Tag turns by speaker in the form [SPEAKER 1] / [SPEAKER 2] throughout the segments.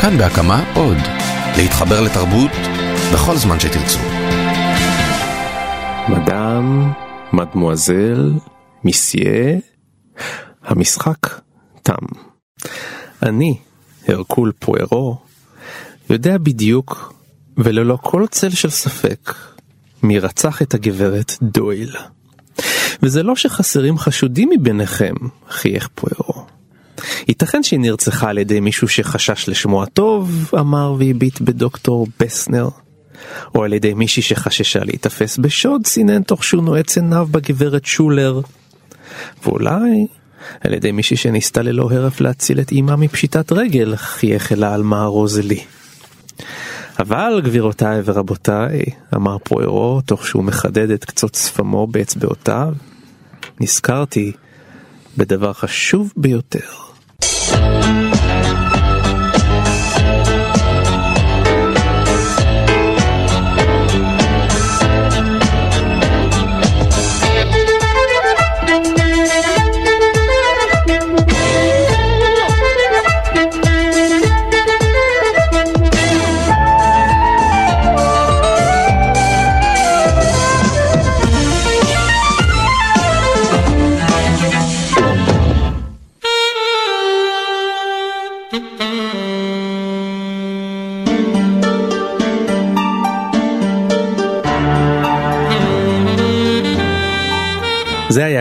[SPEAKER 1] כאן בהקמה עוד. להתחבר לתרבות בכל זמן שתרצו.
[SPEAKER 2] מדאם, מדמואזל, מיסיה, המשחק תם. אני, הרקול פוארו, יודע בדיוק וללא כל צל של ספק מי רצח את הגברת דויל. וזה לא שחסרים חשודים מביניכם, חייך פוארו. ייתכן שהיא נרצחה על ידי מישהו שחשש לשמו הטוב, אמר והביט בדוקטור בסנר. או על ידי מישהי שחששה להיתפס בשוד, סינן תוך שהוא נועץ עיניו בגברת שולר. ואולי על ידי מישהי שניסתה ללא הרף להציל את אמה מפשיטת רגל, חייך אלה על מערוזלי. אבל גבירותיי ורבותיי, אמר פרוירו תוך שהוא מחדד את קצות שפמו באצבעותיו, נזכרתי בדבר חשוב ביותר. זה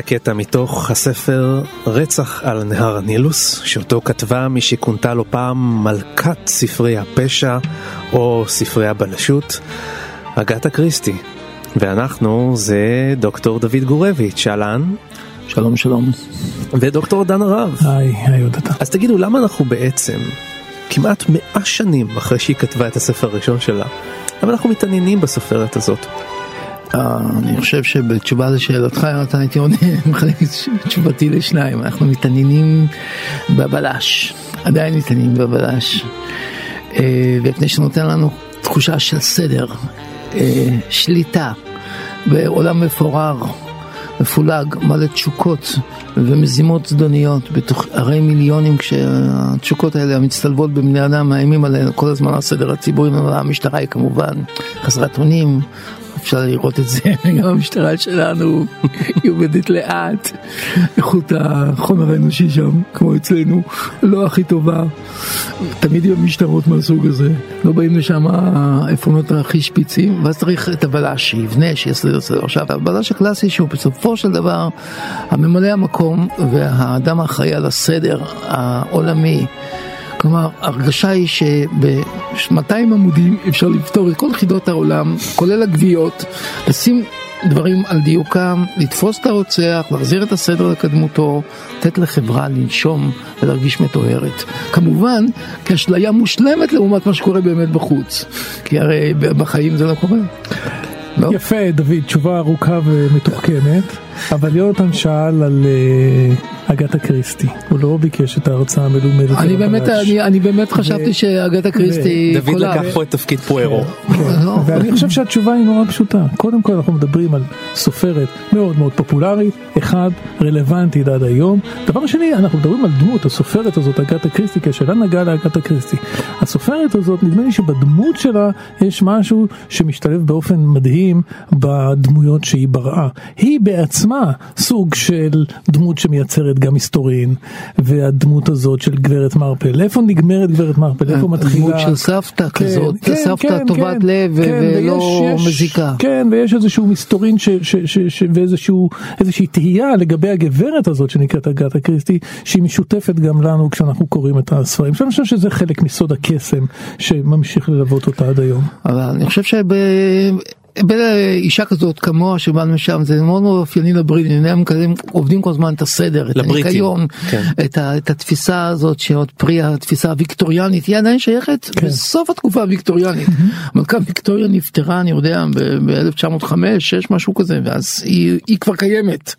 [SPEAKER 2] קטע מתוך הספר רצח על נהר הנילוס, שאותו כתבה מי שכונתה לו פעם מלכת ספרי הפשע או ספרי הבלשות, אגתה קריסטי. ואנחנו זה דוקטור דוד גורביץ', אהלן.
[SPEAKER 3] שלום שלום.
[SPEAKER 2] ודוקטור דן הרב.
[SPEAKER 3] היי, היי עוד אתה.
[SPEAKER 2] אז תגידו, למה אנחנו בעצם, כמעט מאה שנים אחרי שהיא כתבה את הספר הראשון שלה, למה אנחנו מתעניינים בסופרת הזאת?
[SPEAKER 3] אני חושב שבתשובה לשאלתך אתה הייתי עונה, מחלק את תשובתי לשניים, אנחנו מתעניינים בבלש, עדיין מתעניינים בבלש, מפני שנותן לנו תחושה של סדר, שליטה בעולם מפורר, מפולג, מלא תשוקות ומזימות זדוניות בתוך ערי מיליונים כשהתשוקות האלה מצטלבות בבני אדם מאיימים עלינו כל הזמן הסדר הציבורי, המשטרה היא כמובן חסרת אונים, אפשר לראות את זה, גם המשטרה שלנו היא עובדת לאט, איכות החומר האנושי שם, כמו אצלנו, לא הכי טובה, תמיד יהיו משטרות מהסוג הזה, לא באים לשם העפרונות הכי שפיצים, ואז צריך את הבלש שיבנה, שיעשה את זה. עכשיו, הבלש הקלאסי שהוא בסופו של דבר הממלא המקום והאדם האחראי על הסדר העולמי. כלומר, הרגשה היא שב-200 עמודים אפשר לפתור את כל חידות העולם, כולל הגוויות, לשים דברים על דיוקם, לתפוס את הרוצח, להחזיר את הסדר לקדמותו, לתת לחברה לנשום ולהרגיש מטוהרת. כמובן, כאשליה מושלמת לעומת מה שקורה באמת בחוץ, כי הרי בחיים זה לא קורה.
[SPEAKER 4] לא? יפה, דוד, תשובה ארוכה ומתוחכמת, אבל יונתן שאל על אגתה קריסטי, הוא לא ביקש את ההרצאה המלומדת.
[SPEAKER 3] אני באמת, אני, אני באמת חשבתי שאגתה קריסטי...
[SPEAKER 2] דוד לקח פה את תפקיד פוארו.
[SPEAKER 4] כן, לא. ואני חושב שהתשובה היא נורא פשוטה. קודם כל אנחנו מדברים על סופרת מאוד מאוד פופולרית, אחד, רלוונטית עד היום. דבר שני, אנחנו מדברים על דמות, הסופרת הזאת, אגתה קריסטי, כי השאלה נגעה לאגתה קריסטי. הסופרת הזאת, נדמה לי שבדמות שלה יש משהו שמשתלב באופן מדהים בדמויות שהיא בראה. היא בעצמה סוג של דמות שמייצרת גם היסטורין, והדמות הזאת של גברת מרפל, איפה נגמרת גברת מרפל, איפה מתחילה?
[SPEAKER 3] דמות של סבתא כן, כזאת, כן, סבתא כן, טובת כן, לב כן, ולא ויש, מזיקה.
[SPEAKER 4] כן, ויש איזשהו מסתורין ש, ש, ש, ש, ואיזושהי תהייה לגבי הגברת הזאת שנקראת אגתה קריסטי, שהיא משותפת גם לנו כשאנחנו קוראים את הספרים. אני חושב שזה חלק מסוד הקסם שממשיך ללוות אותה עד היום.
[SPEAKER 3] אבל אני חושב שב... אישה כזאת כמוה שבאנו משם זה מאוד מאוד אופייני לבריטים, הם כזה עובדים כל הזמן את הסדר, את הניקיון, כן. את, ה, את התפיסה הזאת שעוד פרי התפיסה הוויקטוריאנית היא עדיין שייכת כן. בסוף התקופה הוויקטוריאנית. מלכה ויקטוריה נפטרה אני יודע ב-1905, 6 משהו כזה ואז היא, היא כבר קיימת.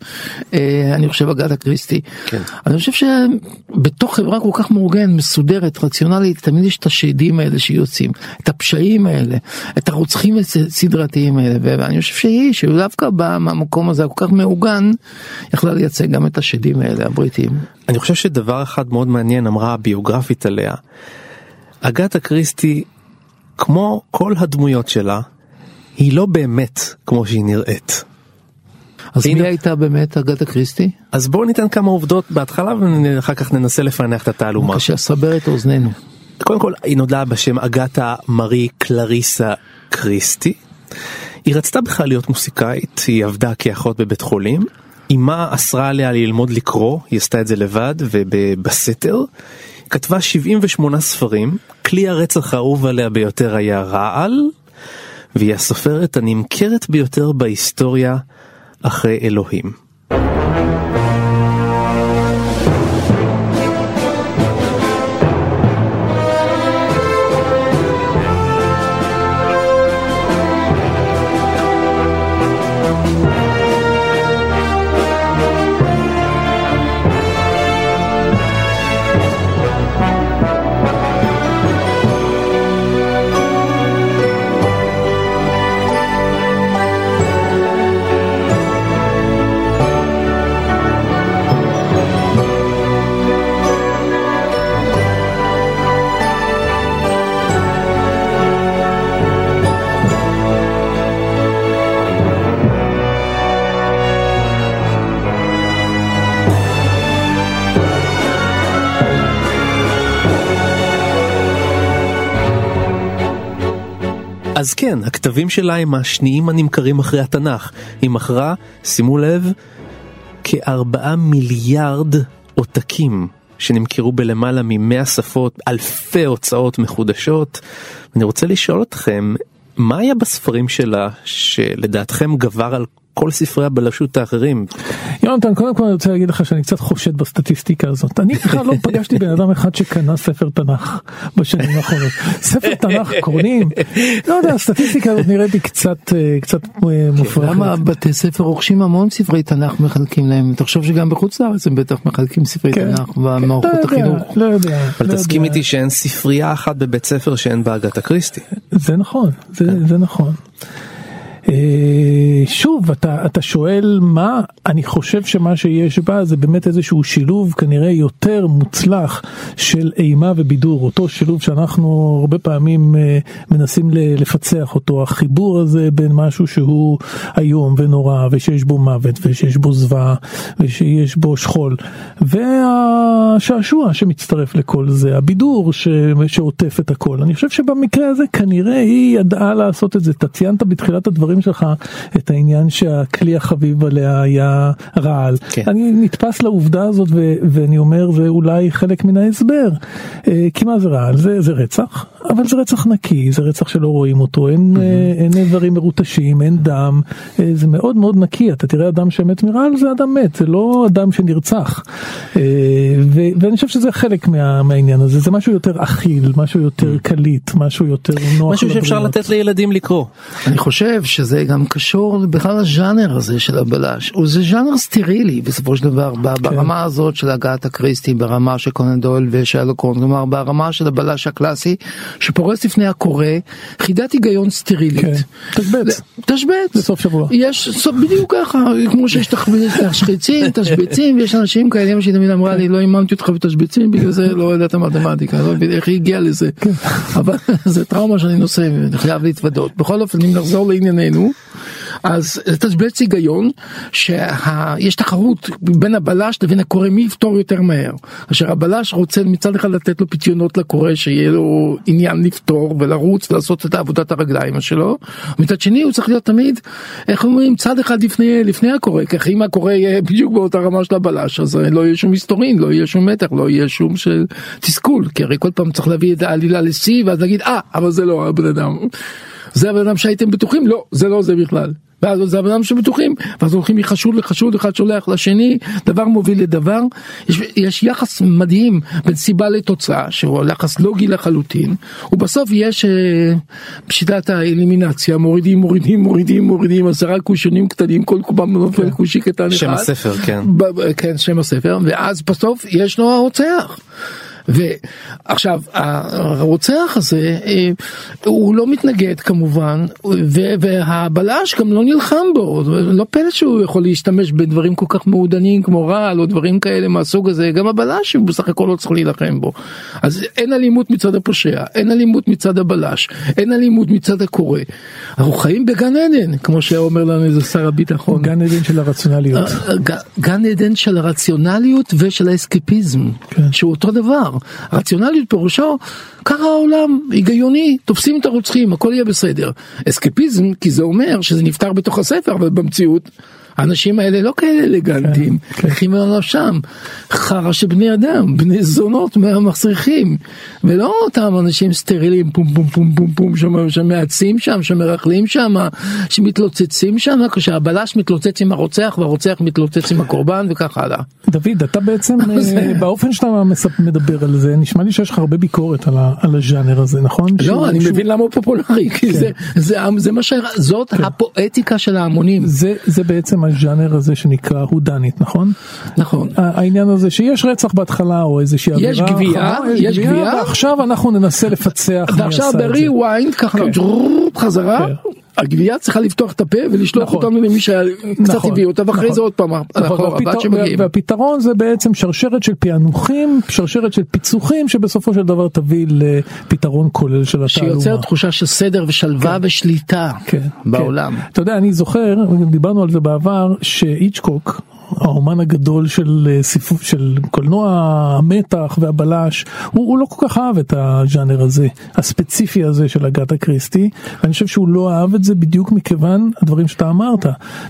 [SPEAKER 3] אה, אני חושב אגדה קריסטי. כן. אני חושב שבתוך חברה כל כך מאורגנת, מסודרת, רציונלית, תמיד יש את השדים האלה שיוצאים, את הפשעים האלה, את הרוצחים הסדרתיים. האלה ואני חושב שהיא שדווקא באה מהמקום הזה כל כך מעוגן יכלה לייצג גם את השדים האלה הבריטים.
[SPEAKER 2] אני חושב שדבר אחד מאוד מעניין אמרה הביוגרפית עליה. אגתה קריסטי, כמו כל הדמויות שלה, היא לא באמת כמו שהיא נראית.
[SPEAKER 3] אז
[SPEAKER 2] הנה-
[SPEAKER 3] מי הייתה באמת אגתה קריסטי?
[SPEAKER 2] אז בואו ניתן כמה עובדות בהתחלה ואחר כך ננסה לפענח את התעלומה.
[SPEAKER 3] בבקשה, סבר את אוזנינו.
[SPEAKER 2] קודם כל היא נולדה בשם אגתה מארי קלריסה קריסטי. היא רצתה בכלל להיות מוסיקאית, היא עבדה כאחות בבית חולים. אמה אסרה עליה ללמוד לקרוא, היא עשתה את זה לבד ובסתר. כתבה 78 ספרים, כלי הרצח האהוב עליה ביותר היה רעל, והיא הסופרת הנמכרת ביותר בהיסטוריה אחרי אלוהים. אז כן, הכתבים שלה הם השניים הנמכרים אחרי התנ"ך. היא מכרה, שימו לב, כארבעה מיליארד עותקים שנמכרו בלמעלה ממאה שפות, אלפי הוצאות מחודשות. אני רוצה לשאול אתכם, מה היה בספרים שלה שלדעתכם גבר על כל ספרי הבלשות האחרים?
[SPEAKER 4] יונתן, קודם כל אני רוצה להגיד לך שאני קצת חושד בסטטיסטיקה הזאת. אני בכלל לא פגשתי בן אדם אחד שקנה ספר תנ"ך בשנים האחרונות. ספר תנ"ך קונים, לא יודע, הסטטיסטיקה הזאת נראית לי קצת אה, קצת אה, מופרכת.
[SPEAKER 3] למה בתי ספר רוכשים המון ספרי תנ"ך מחלקים להם? תחשוב שגם בחוץ לארץ הם בטח מחלקים ספרי
[SPEAKER 4] כן.
[SPEAKER 3] תנ"ך במערכות
[SPEAKER 4] לא יודע,
[SPEAKER 3] החינוך.
[SPEAKER 4] לא יודע.
[SPEAKER 2] אבל
[SPEAKER 4] לא
[SPEAKER 2] תסכים
[SPEAKER 4] יודע.
[SPEAKER 2] איתי שאין ספרייה אחת בבית ספר שאין בה אגתה קריסטי.
[SPEAKER 4] זה נכון, זה, זה נכון. אה, שוב אתה אתה שואל מה אני חושב שמה שיש בה זה באמת איזשהו שילוב כנראה יותר מוצלח של אימה ובידור. אותו שילוב שאנחנו הרבה פעמים אה, מנסים לפצח אותו. החיבור הזה בין משהו שהוא איום ונורא ושיש בו מוות ושיש בו זוועה ושיש בו שכול והשעשוע שמצטרף לכל זה הבידור ש... שעוטף את הכל. אני חושב שבמקרה הזה כנראה היא ידעה לעשות את זה. אתה ציינת בתחילת הדברים שלך את העניין שהכלי החביב עליה היה רעל.
[SPEAKER 2] כן.
[SPEAKER 4] אני נתפס לעובדה הזאת ו... ואני אומר זה אולי חלק מן ההסבר. אה, כי מה זה רעל? זה, זה רצח אבל זה רצח נקי זה רצח שלא רואים אותו אין, אה, אין איברים מרוטשים אין דם אה, זה מאוד מאוד נקי. אתה תראה אדם שמת מרעל זה אדם מת זה לא אדם שנרצח. אה, ו- ואני חושב שזה חלק מה, מהעניין הזה. זה משהו יותר אכיל משהו יותר קליט משהו יותר נוח
[SPEAKER 2] משהו שאפשר. לתת לילדים לקרוא.
[SPEAKER 3] אני חושב שזה גם קשור בכלל לז'אנר הזה של הבלש. זה ז'אנר סטרילי בסופו של דבר
[SPEAKER 4] כן.
[SPEAKER 3] ברמה הזאת של הגעת הקריסטי, ברמה של קונן דויל ושרלוק הולמס, כלומר ברמה של הבלש הקלאסי שפורס לפני הקורא חידת היגיון סטרילית.
[SPEAKER 4] כן. תשבץ
[SPEAKER 3] תשבץ.
[SPEAKER 4] בסוף שבוע.
[SPEAKER 3] יש סוף בדיוק ככה כמו שיש תשחיצים תשבצים ויש אנשים כאלה אמא שלי תמיד אמרה לי לא אימנתי אותך בתשבצים בגלל זה לא ידעת מתמטיקה לא מבין איך היא הגיעה לזה אבל זה טראומה שאני נושא ואני חייב להתוודות בכל אופן אם נחזור לענייננו nous. אז תשבץ היגיון שיש תחרות בין הבלש לבין הקורא מי יפתור יותר מהר. אשר הבלש רוצה מצד אחד לתת לו פיתיונות לקורא שיהיה לו עניין לפתור ולרוץ ולעשות את עבודת הרגליים שלו. מצד שני הוא צריך להיות תמיד איך אומרים צד אחד לפני לפני הקורא ככה אם הקורא יהיה בדיוק באותה רמה של הבלש אז לא יהיה שום מסתורין לא יהיה שום מתח לא יהיה שום של תסכול כי הרי כל פעם צריך להביא את העלילה לשיא ואז להגיד אה אבל זה לא הבן אדם. זה הבן אדם שהייתם בטוחים? לא זה לא זה בכלל. ואז זה הבן אדם שבטוחים ואז הולכים מחשוד לחשוד אחד שולח לשני דבר מוביל לדבר יש, יש יחס מדהים בין סיבה לתוצאה שהוא יחס לוגי לחלוטין ובסוף יש אה, בשיטת האלימינציה מורידים מורידים מורידים מורידים עשרה קושונים קטנים כל קופה נופל קושי קטן אחד.
[SPEAKER 2] שם הספר, כן.
[SPEAKER 3] ב- כן שם הספר ואז בסוף יש לו הרוצח. ועכשיו הרוצח הזה אה, הוא לא מתנגד כמובן והבלש גם לא נלחם בו לא פלא שהוא יכול להשתמש בדברים כל כך מעודנים כמו רעל או דברים כאלה מהסוג הזה גם הבלש הוא בסך הכל לא צריך להילחם בו אז אין אלימות מצד הפושע אין אלימות מצד הבלש אין אלימות מצד הקורא אנחנו חיים בגן עדן כמו שאומר לנו איזה שר הביטחון
[SPEAKER 4] גן עדן של הרציונליות
[SPEAKER 3] אה, אה, גן עדן של הרציונליות ושל האסקפיזם
[SPEAKER 4] כן.
[SPEAKER 3] שהוא אותו דבר. רציונליות פירושו, ככה העולם, היגיוני, תופסים את הרוצחים, הכל יהיה בסדר. אסקפיזם, כי זה אומר שזה נפתר בתוך הספר, אבל במציאות האנשים האלה לא כאלה אלגנטים, הולכים
[SPEAKER 4] כן,
[SPEAKER 3] כן. על נפשם, חרא של בני אדם, בני זונות מהמסריחים, ולא אותם אנשים סטרילים פום פום פום פום פום שמעצים שם, שמרכלים שם, שמתלוצצים שם, כשהבלש מתלוצץ עם הרוצח והרוצח מתלוצץ עם הקורבן וכך הלאה.
[SPEAKER 4] דוד, אתה בעצם, אה, באופן שאתה מדבר על זה, נשמע לי שיש לך הרבה ביקורת על הז'אנר הזה, נכון?
[SPEAKER 3] לא, אני מבין למה הוא פופולרי, כי כן. זה מה ש... זאת הפואטיקה של ההמונים.
[SPEAKER 4] זה בעצם הז'אנר הזה שנקרא whodunit נכון?
[SPEAKER 3] נכון.
[SPEAKER 4] העניין הזה שיש רצח בהתחלה או איזושהי אווירה.
[SPEAKER 3] אה,
[SPEAKER 4] יש גווייה,
[SPEAKER 3] יש גווייה.
[SPEAKER 4] ועכשיו אנחנו ננסה לפצח.
[SPEAKER 3] ועכשיו
[SPEAKER 4] ב rewind, ככה כן. חזרה הגבייה צריכה לפתוח את הפה
[SPEAKER 3] ולשלוח נכון. אותנו למי שקצת
[SPEAKER 4] נכון,
[SPEAKER 3] הביא אותה
[SPEAKER 4] ואחרי
[SPEAKER 3] נכון. זה עוד פעם נכון, והפתר...
[SPEAKER 4] והפתרון זה בעצם שרשרת של פענוחים שרשרת של פיצוחים שבסופו של דבר תביא לפתרון כולל של התעלומה.
[SPEAKER 3] שיוצר תחושה של סדר ושלווה כן. ושליטה
[SPEAKER 4] כן, כן.
[SPEAKER 3] בעולם.
[SPEAKER 4] כן. אתה יודע אני זוכר דיברנו על זה בעבר שאיצ'קוק האומן הגדול של אה, סיפור, של קולנוע המתח והבלש, הוא, הוא לא כל כך אהב את הז'אנר הזה, הספציפי הזה של אגתה קריסטי, ואני חושב שהוא לא אהב את זה בדיוק מכיוון הדברים שאתה אמרת,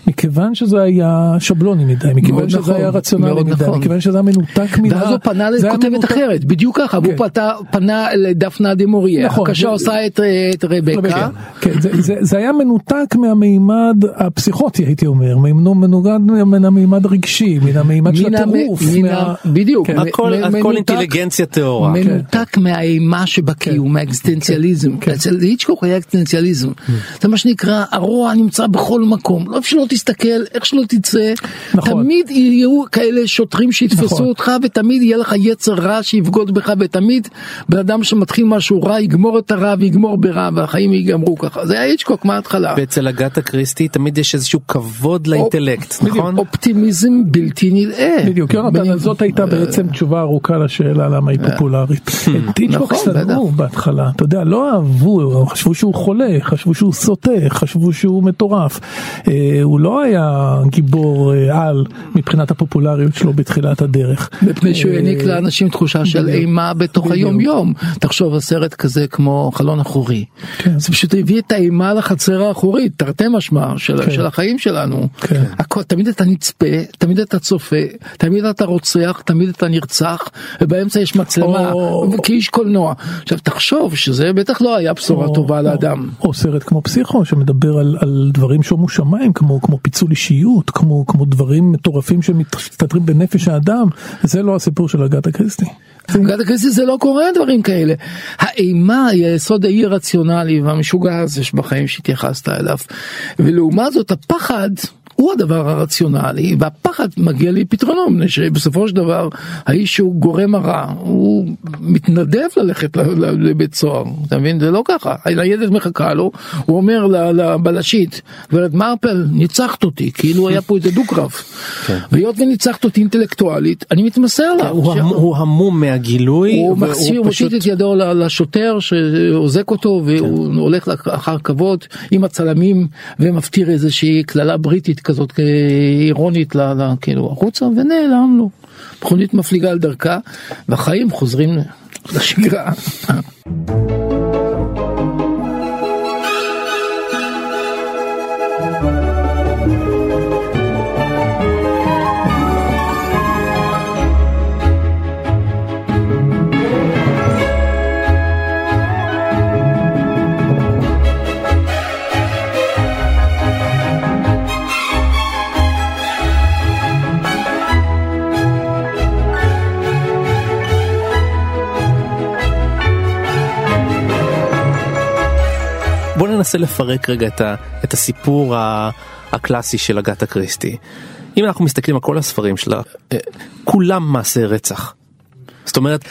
[SPEAKER 4] מכיוון שזה היה שבלוני מדי, מכיוון שזה
[SPEAKER 3] נכון,
[SPEAKER 4] היה רציונלי מדי,
[SPEAKER 3] נכון.
[SPEAKER 4] מכיוון שזה היה מנותק מן.
[SPEAKER 3] ואז הוא פנה לכותבת
[SPEAKER 4] מנותק-
[SPEAKER 3] אחרת, בדיוק ככה,
[SPEAKER 4] כן.
[SPEAKER 3] פתה- פנה לדפנה דה מוריה,
[SPEAKER 4] נכון,
[SPEAKER 3] הקשה
[SPEAKER 4] זה-
[SPEAKER 3] עושה את את רבקה.
[SPEAKER 4] כן, זה, זה, זה היה מנותק מהמימד הפסיכוטי הייתי אומר, מנו- מנוגד מן המימד הרגשי, מן המימד של הטירוף. מה-
[SPEAKER 3] בדיוק,
[SPEAKER 4] כן.
[SPEAKER 2] הכל
[SPEAKER 3] מ-
[SPEAKER 2] הכל
[SPEAKER 3] מנותק-
[SPEAKER 2] אינטליגנציה טהורה.
[SPEAKER 3] מנותק מהאימה שבקיום, מהאקסטנציאליזם. אצל היצ'קוק היה אקסטנציאליזם. זה מה שנקרא, הרוע נמצא בכל מקום. לא איפה שלא תסתכל, איך שלא תצא,
[SPEAKER 4] נכון.
[SPEAKER 3] תמיד יהיו כאלה שוטרים שיתפסו
[SPEAKER 4] נכון.
[SPEAKER 3] אותך, ותמיד יהיה לך יצר רע שיבגוד בך, ותמיד בן אדם שמתחיל משהו רע יגמור את הרע ויגמור ברע, והחיים ייגמרו ככה. זה היה היצ'קוק מההתחלה.
[SPEAKER 2] ואצל אגתה קריסטי תמיד יש איזשהו כבוד לאינטלקט, נכון?
[SPEAKER 3] אופטימיזם בלתי נלאה.
[SPEAKER 4] בדיוק, יונתן, זאת הייתה בעצם תשובה ארוכה לשאלה למה היא פופולרית. את היצ'קוק
[SPEAKER 3] נכון,
[SPEAKER 4] שנאו בהתחלה, אתה יודע, לא אהבו, חשבו שהוא חולה, חשבו שהוא סוטה, חשבו שהוא מטורף. אה, הוא לא היה גיבור אה, על מבחינת הפופולריות שלו בתחילת הדרך.
[SPEAKER 3] מפני שהוא
[SPEAKER 4] אה,
[SPEAKER 3] העניק לאנשים תחושה של. אימה בתוך. היום יום. תחשוב על סרט כזה כמו חלון אחורי.
[SPEAKER 4] כן.
[SPEAKER 3] זה פשוט הביא את האימה לחצר האחורית, תרתי משמע, של,
[SPEAKER 4] כן.
[SPEAKER 3] החיים שלנו.
[SPEAKER 4] כן.
[SPEAKER 3] תמיד אתה נצפה, תמיד אתה צופה, תמיד אתה רוצח, תמיד אתה נרצח, ובאמצע יש מצלמה,
[SPEAKER 4] או-
[SPEAKER 3] כאיש קולנוע. עכשיו תחשוב שזה בטח לא היה בשורה
[SPEAKER 4] או-
[SPEAKER 3] טובה
[SPEAKER 4] או-
[SPEAKER 3] לאדם.
[SPEAKER 4] או סרט כמו פסיכו שמדבר על, על דברים שומו שמיים כמו כמו פיצול אישיות כמו כמו דברים מטורפים שמסתתרים בנפש האדם זה לא הסיפור של אגתה קריסטי.
[SPEAKER 3] בגלל הקריסטי זה לא קורה דברים כאלה. האימה היא היסוד האי רציונלי והמשוגע הזה שבחיים שהתייחסת אליו. ולעומת זאת הפחד הוא הדבר הרציונלי והפחד מגיע לפתרונו מפני שבסופו של דבר האיש שהוא גורם הרע הוא מתנדב ללכת לבית סוהר אתה מבין זה לא ככה הניידת מחכה לו הוא אומר לבלשית גברת מרפל ניצחת אותי כאילו היה פה איזה דו-קרב והיות וניצחת אותי אינטלקטואלית אני מתמסר לה.
[SPEAKER 2] הוא המ- הוא המום מהגילוי,
[SPEAKER 3] הוא מחסיר, מושיט את ידו לשוטר שאוזק אותו והוא
[SPEAKER 2] כן.
[SPEAKER 3] הולך אחר כבוד עם הצלמים ומפטיר איזושהי קללה בריטית כזאת אה, אירונית כאילו החוצה ונעלם לו. מכונית מפליגה על דרכה והחיים חוזרים לשגרה.
[SPEAKER 2] ננסה לפרק רגע את, ה, את הסיפור ה, הקלאסי של אגתה קריסטי. אם אנחנו מסתכלים על כל הספרים שלה, אה, כולם מעשי רצח. זאת אומרת,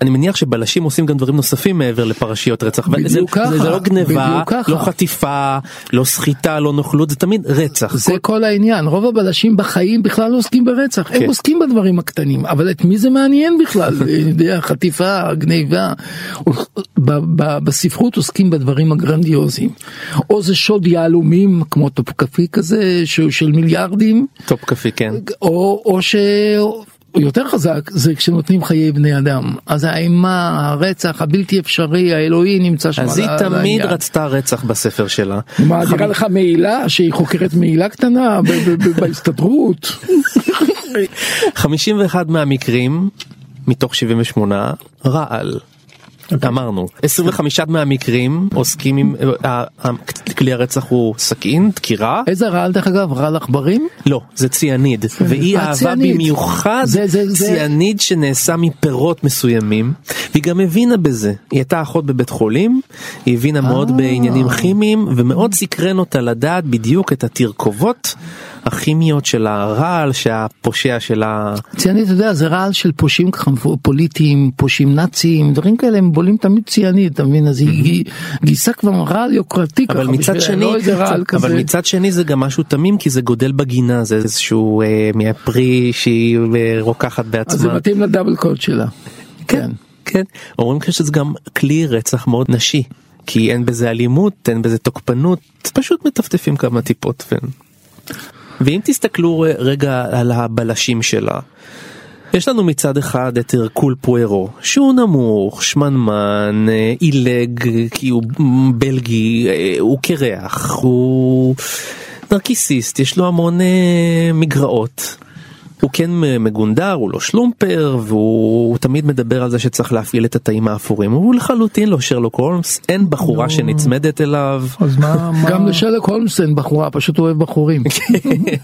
[SPEAKER 2] אני מניח שבלשים עושים גם דברים נוספים מעבר לפרשיות רצח. זה,
[SPEAKER 3] בדיוק
[SPEAKER 2] זה,
[SPEAKER 3] ככה,
[SPEAKER 2] זה לא גניבה. לא חטיפה, לא סחיטה, לא נוכלות, זה תמיד רצח.
[SPEAKER 3] זה כל העניין, רוב הבלשים בחיים בכלל לא עוסקים ברצח, הם
[SPEAKER 2] כן.
[SPEAKER 3] עוסקים בדברים הקטנים, אבל את מי זה מעניין בכלל, יודע, חטיפה, גניבה, בספרות עוסקים בדברים הגרנדיוזיים, או זה שוד יהלומים כמו טופקפי כזה שהוא של מיליארדים,
[SPEAKER 2] טופ קפי, כן.
[SPEAKER 3] או, או ש... יותר חזק זה כשנותנים חיי בני אדם אז האימה הרצח הבלתי אפשרי האלוהי נמצא שם
[SPEAKER 2] אז היא תמיד. רצתה רצח בספר שלה.
[SPEAKER 3] מה נראה לך מעילה שהיא חוקרת מעילה קטנה בהסתדרות
[SPEAKER 2] 51 מהמקרים מתוך 78 רעל. אמרנו 25 מהמקרים עוסקים עם אה, אה, כלי הרצח הוא סכין דקירה.
[SPEAKER 3] איזה רעל דרך אגב? רעל עכברים?
[SPEAKER 2] לא זה ציאניד. והיא
[SPEAKER 3] אה,
[SPEAKER 2] אהבה. במיוחד ציאניד שנעשה מפירות מסוימים. והיא גם הבינה בזה. היא הייתה אחות בבית חולים היא הבינה מאוד
[SPEAKER 3] אה.
[SPEAKER 2] בעניינים כימיים ומאוד סקרן אותה לדעת בדיוק את התרכובות הכימיות של הרעל שהפושע שלה
[SPEAKER 3] ציאנית אתה יודע זה רעל של פושעים ככה פוליטיים פושעים נאציים דברים כאלה הם בולים תמיד ציאנית אתה מבין אז היא- גייסה כבר רעל יוקרתי ככה
[SPEAKER 2] אבל מצד
[SPEAKER 3] בשביל-
[SPEAKER 2] שני,
[SPEAKER 3] לא איזה רעל
[SPEAKER 2] אבל
[SPEAKER 3] כזה
[SPEAKER 2] מצד שני זה גם משהו תמים כי זה גודל בגינה זה איזשהו אה, מהפרי שהיא אה, רוקחת
[SPEAKER 3] אז זה
[SPEAKER 2] בעצמה.
[SPEAKER 3] מתאים לדאבל קוד שלה. כן.
[SPEAKER 2] כן. אומרים כאן שזה גם כלי רצח מאוד נשי כי אין בזה אלימות אין בזה תוקפנות פשוט מטפטפים כמה טיפות. ו... ואם תסתכלו רגע על הבלשים שלה. יש לנו מצד אחד את הרקול פוארו שהוא נמוך שמנמן אה, עילג כי הוא בלגי אה, הוא קרח הוא נרקיסיסט יש לו המון אה, מגרעות. הוא כן מגונדר הוא לא שלומפר והוא תמיד מדבר על זה שצריך להפעיל את התאים האפורים הוא לחלוטין לא שרלוק הולמס אין בחורה שנצמדת אליו
[SPEAKER 4] אז מה, מה...
[SPEAKER 3] גם לשלק הולמס אין בחורה פשוט אוהב בחורים.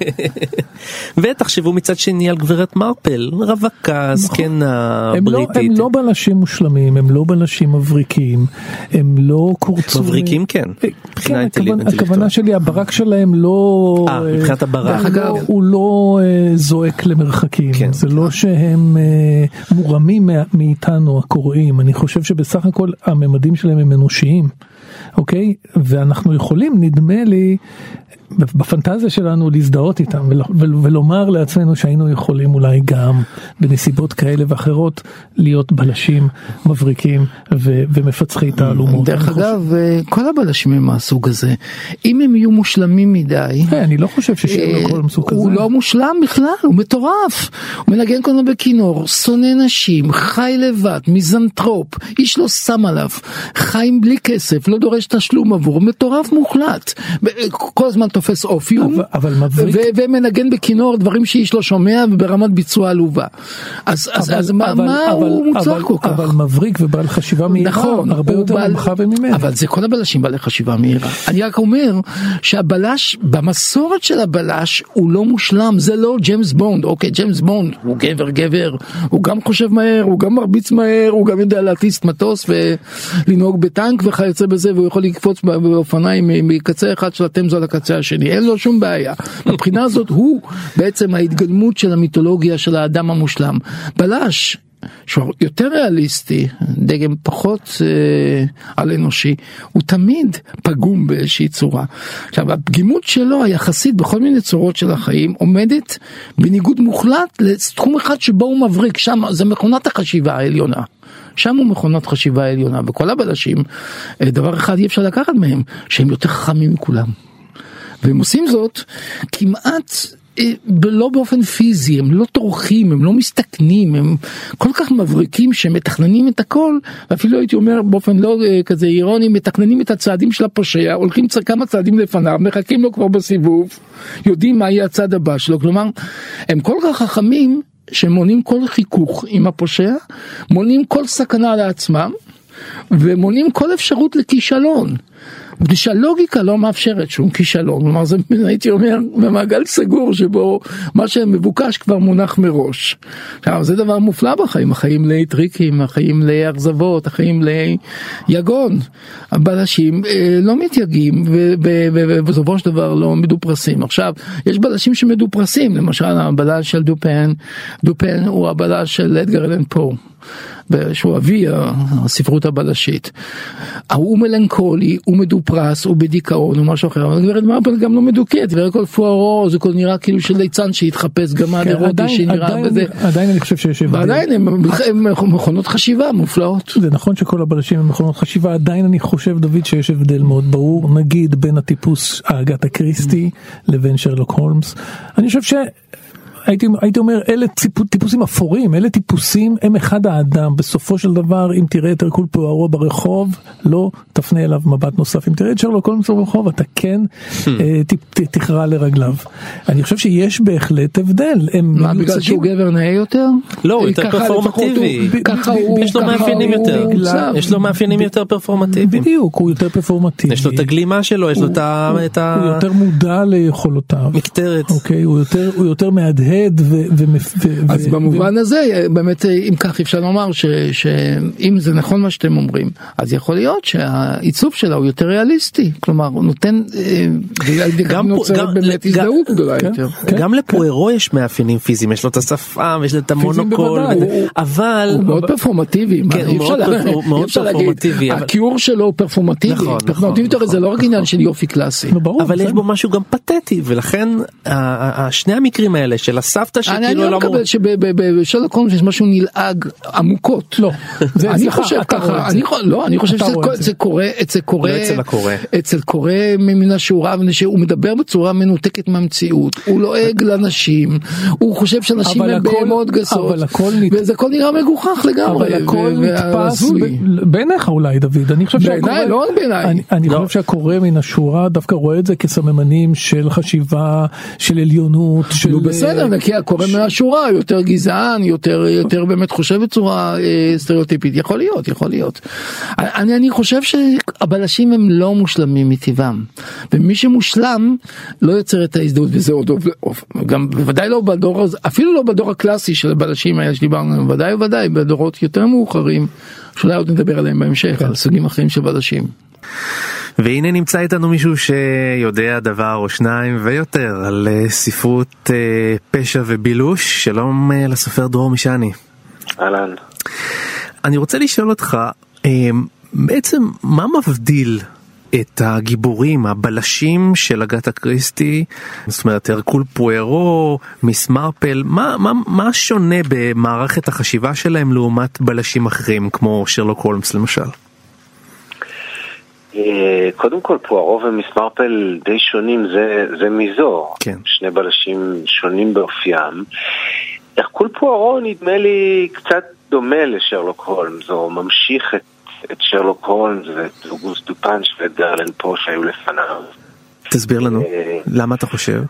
[SPEAKER 2] ותחשבו מצד שני על גברת מרפל רווקה זקנה
[SPEAKER 4] הם לא,
[SPEAKER 2] בריטית
[SPEAKER 4] הם לא בלשים מושלמים, הם לא בלשים מבריקים, הם לא קורצו...
[SPEAKER 2] מבריקים כן,
[SPEAKER 4] אה,
[SPEAKER 2] מבחינה
[SPEAKER 4] כן, הכוונה,
[SPEAKER 2] אינטלקטואלית.
[SPEAKER 4] הכוונה שלי הברק שלהם לא...
[SPEAKER 2] אה, מבחינת הברק.
[SPEAKER 4] הוא
[SPEAKER 3] דרך
[SPEAKER 4] לא- הוא לא אה, זועק למרחקים,
[SPEAKER 2] כן.
[SPEAKER 4] זה לא שהם אה, מורמים מאיתנו הקוראים, אני חושב שבסך הכל הממדים שלהם הם אנושיים, אוקיי? ואנחנו יכולים, נדמה לי, בפנטזיה שלנו להזדהות איתם ול, ול, ולומר לעצמנו שהיינו יכולים אולי גם בנסיבות כאלה ואחרות להיות בלשים מבריקים ו, ומפצחי תעלומות.
[SPEAKER 3] דרך אגב אה, כל הבלשים הם מהסוג הזה אם הם יהיו מושלמים מדי.
[SPEAKER 4] אה, אני לא חושב ששרלוק הולמס הוא כזה.
[SPEAKER 3] הוא לא מושלם בכלל, הוא מטורף. הוא מנגן כל הזמן בכינור, שונא נשים, חי לבד, מיזנטרופ, איש לא שם עליו, חי בלי כסף, לא דורש תשלום עבור, מטורף מוחלט. כל הזמן תופס אופיום,
[SPEAKER 4] אבל- אבל מבריק-
[SPEAKER 3] ו- ומנגן בכינור דברים שאיש לא שומע וברמת ביצוע עלובה. אז, אז, אז מה,
[SPEAKER 4] אבל-
[SPEAKER 3] מה
[SPEAKER 4] אבל-
[SPEAKER 3] הוא מוצלח
[SPEAKER 4] אבל-
[SPEAKER 3] כל כך?
[SPEAKER 4] אבל מבריק ובעל חשיבה מהירה,
[SPEAKER 3] נכון,
[SPEAKER 4] הרבה יותר
[SPEAKER 3] בעל-
[SPEAKER 4] ממך וממני.
[SPEAKER 3] אבל זה כל הבלשים בעלי חשיבה מהירה. אני רק אומר שהבלש, במסורת של הבלש הוא לא מושלם, זה לא ג'יימס בונד, אוקיי, ג'יימס בונד הוא גבר גבר, הוא גם חושב מהר, הוא גם מרביץ מהר, הוא גם יודע להטיס מטוס ולנהוג בטנק וכיוצא בזה, והוא יכול לקפוץ באופניים מקצה אחד של התמזה לקצה השני, אין לו שום בעיה. מבחינה הזאת הוא בעצם ההתגלמות של המיתולוגיה של האדם המושלם. בלש שהוא יותר ריאליסטי, דגם פחות אה, על אנושי, הוא תמיד פגום באיזושהי צורה. עכשיו הפגימות שלו היחסית בכל מיני צורות של החיים עומדת בניגוד מוחלט לתחום אחד שבו הוא מבריק, שם זה מכונת החשיבה העליונה. שם הוא מכונת חשיבה עליונה וכל הבלשים אה, דבר אחד אי אפשר לקחת מהם שהם יותר חכמים מכולם. והם עושים זאת כמעט אה, לא באופן פיזי, הם לא טורחים, הם לא מסתכנים, הם כל כך מבריקים שהם מתכננים את הכל, ואפילו הייתי אומר באופן לא אה, כזה אירוני, מתכננים את הצעדים של הפושע, הולכים כמה צעדים לפניו, מחכים לו כבר בסיבוב, יודעים מה יהיה הצעד הבא שלו, כלומר, הם כל כך חכמים שהם מונעים כל חיכוך עם הפושע, מונעים כל סכנה לעצמם, ומונעים כל אפשרות לכישלון. מפני שהלוגיקה לא מאפשרת שום כישלון, כלומר זה הייתי אומר במעגל סגור שבו מה שמבוקש כבר מונח מראש. עכשיו זה דבר מופלא בחיים, החיים מלאי טריקים, החיים מלאי אכזבות, החיים מלאי יגון. הבלשים אה, לא מתייגעים ובסופו של דבר לא מדופרסים. עכשיו, יש בלשים שמדופרסים, למשל הבלש של דופן, דופן הוא הבלש של אדגר אלן פו. שהוא אבי הספרות הבלשית. הוא מלנכולי, הוא מדופרס, הוא בדיכאון, הוא משהו אחר, אבל גברת מרפל גם לא מדוכאת, וכל פוארו זה כל נראה כאילו של ליצן שהתחפש
[SPEAKER 4] כן,
[SPEAKER 3] אירוטי
[SPEAKER 4] עדיין-
[SPEAKER 3] שנראה בזה.
[SPEAKER 4] עדיין אני חושב שיש.
[SPEAKER 3] ועדיין הם, מכונות חשיבה מופלאות.
[SPEAKER 4] זה נכון שכל הבלשים הם מכונות חשיבה, עדיין אני חושב דוד שיש הבדל מאוד ברור, נגיד בין הטיפוס האגתה קריסטי לבין שרלוק הולמס. אני חושב ש... הייתי, הייתי אומר אלה טיפ, טיפוסים אפורים אלה טיפוסים הם אחד האדם בסופו של דבר אם תראה את הרקול פוארו ברחוב לא תפנה אליו מבט נוסף אם תראה את שרלוק הולמס ברחוב אתה כן אה, ת, ת, תכרע לרגליו. אני חושב שיש בהחלט הבדל הם
[SPEAKER 3] מה, בגלל שהוא גבר נאה יותר?
[SPEAKER 2] לא, הוא יותר
[SPEAKER 3] ככה לפחות
[SPEAKER 2] פרפורמטיבי. יש לו מאפיינים יותר. יש לו מאפיינים יותר פרפורמטיביים.
[SPEAKER 4] בדיוק הוא יותר פרפורמטיבי.
[SPEAKER 2] יש לו את הגלימה שלו, יש לו את ה-
[SPEAKER 4] הוא-. יותר מודע ליכולותיו.
[SPEAKER 2] מקטרת.
[SPEAKER 4] אוקיי, הוא יותר, יותר מהדהד ו... ו, ו
[SPEAKER 3] אז
[SPEAKER 4] ו-
[SPEAKER 3] במובן הזה באמת אם כך אפשר לומר ש- שאם זה נכון מה שאתם אומרים אז יכול להיות שהעיצוב שלה הוא יותר ריאליסטי כלומר הוא נותן
[SPEAKER 2] גם
[SPEAKER 3] נוצרת
[SPEAKER 2] גם-
[SPEAKER 3] באמת
[SPEAKER 2] גם-
[SPEAKER 3] הזדהות גדולה
[SPEAKER 4] כן.
[SPEAKER 3] יותר.
[SPEAKER 4] כן.
[SPEAKER 2] גם לפוארו יש מאפיינים פיזיים, יש לו את השפם, יש לו את המונוקול, אבל...
[SPEAKER 3] הוא מאוד פרפורמטיבי,
[SPEAKER 2] כן, הוא
[SPEAKER 3] אי אפשר להגיד, הכיעור שלו הוא פרפורמטיבי,
[SPEAKER 2] נכון,
[SPEAKER 3] פרפורמטיבי
[SPEAKER 2] נכון,
[SPEAKER 3] זה לא רק עניין של יופי קלאסי.
[SPEAKER 4] ברור,
[SPEAKER 2] אבל יש
[SPEAKER 4] בסדר.
[SPEAKER 2] בו משהו גם פתטי ולכן שני המקרים האלה של הסבתא
[SPEAKER 3] אני אני
[SPEAKER 2] שכאילו
[SPEAKER 3] לא
[SPEAKER 2] לא אמור...
[SPEAKER 3] מקבל שבשלוק הולמס יש משהו נלעג עמוקות.
[SPEAKER 4] לא,
[SPEAKER 3] אני חושב ככה. אני לא, אני חושב שזה קורה-
[SPEAKER 4] זה
[SPEAKER 3] קורה,
[SPEAKER 2] לא אצל הקורא.
[SPEAKER 3] אצל קורא מן השורה, מפני שהוא מדבר בצורה מנותקת מהמציאות, הוא לועג לאנשים, הוא חושב שאנשים
[SPEAKER 4] אבל
[SPEAKER 3] הם בהמות גסות,
[SPEAKER 4] אבל הכל נת-
[SPEAKER 3] וזה הכל נראה מגוחך לגמרי,
[SPEAKER 4] אבל הכל נתפס בעיניך אולי דוד אני חושב
[SPEAKER 3] בעיניי,
[SPEAKER 4] שהקורא-
[SPEAKER 3] לא רק בעיניי.
[SPEAKER 4] אני, אני
[SPEAKER 2] לא.
[SPEAKER 4] חושב שהקורא מן השורה דווקא רואה את זה כסממנים של חשיבה של עליונות של
[SPEAKER 3] נו בסדר, כי הקורא מהשורה יותר גזען, יותר יותר באמת חושב בצורה אה, סטריאוטיפית, יכול להיות, יכול להיות. אני אני חושב שהבלשים הם לא מושלמים מטבעם, ומי שמושלם לא יוצר את ההזדהות וזה עוד גם בוודאי לא בדור הזה, אפילו לא בדור הקלאסי של הבלשים האלה שדיברנו עליהם, ודאי וודאי בדורות יותר מאוחרים, שאולי עוד נדבר עליהם בהמשך, על סוגים אחרים של בלשים.
[SPEAKER 2] והנה נמצא איתנו מישהו שיודע דבר או שניים ויותר על אה, ספרות אה, פשע ובילוש. שלום אה, לסופר דרור משני.
[SPEAKER 5] אהלן.
[SPEAKER 2] אני רוצה לשאול אותך, בעצם מה מבדיל את הגיבורים, הבלשים של אגתה קריסטי, זאת אומרת הרקול פוארו, מיס מרפל, מה, מה, מה שונה במערכת החשיבה שלהם לעומת בלשים אחרים כמו שרלוק הולמס למשל?
[SPEAKER 5] אה, קודם כל פוארו ומיס מרפל די שונים זה, זה מזו.
[SPEAKER 2] כן.
[SPEAKER 5] שני בלשים שונים באופיים. הרקול פוארו נדמה לי קצת דומה לשרלוק הולמס, או ממשיך את, את שרלוק הולמס ואת אוגוסט דופן ואת גרלן פה שהיו לפניו.
[SPEAKER 2] תסביר לנו,
[SPEAKER 5] אה,
[SPEAKER 2] למה אתה חושב?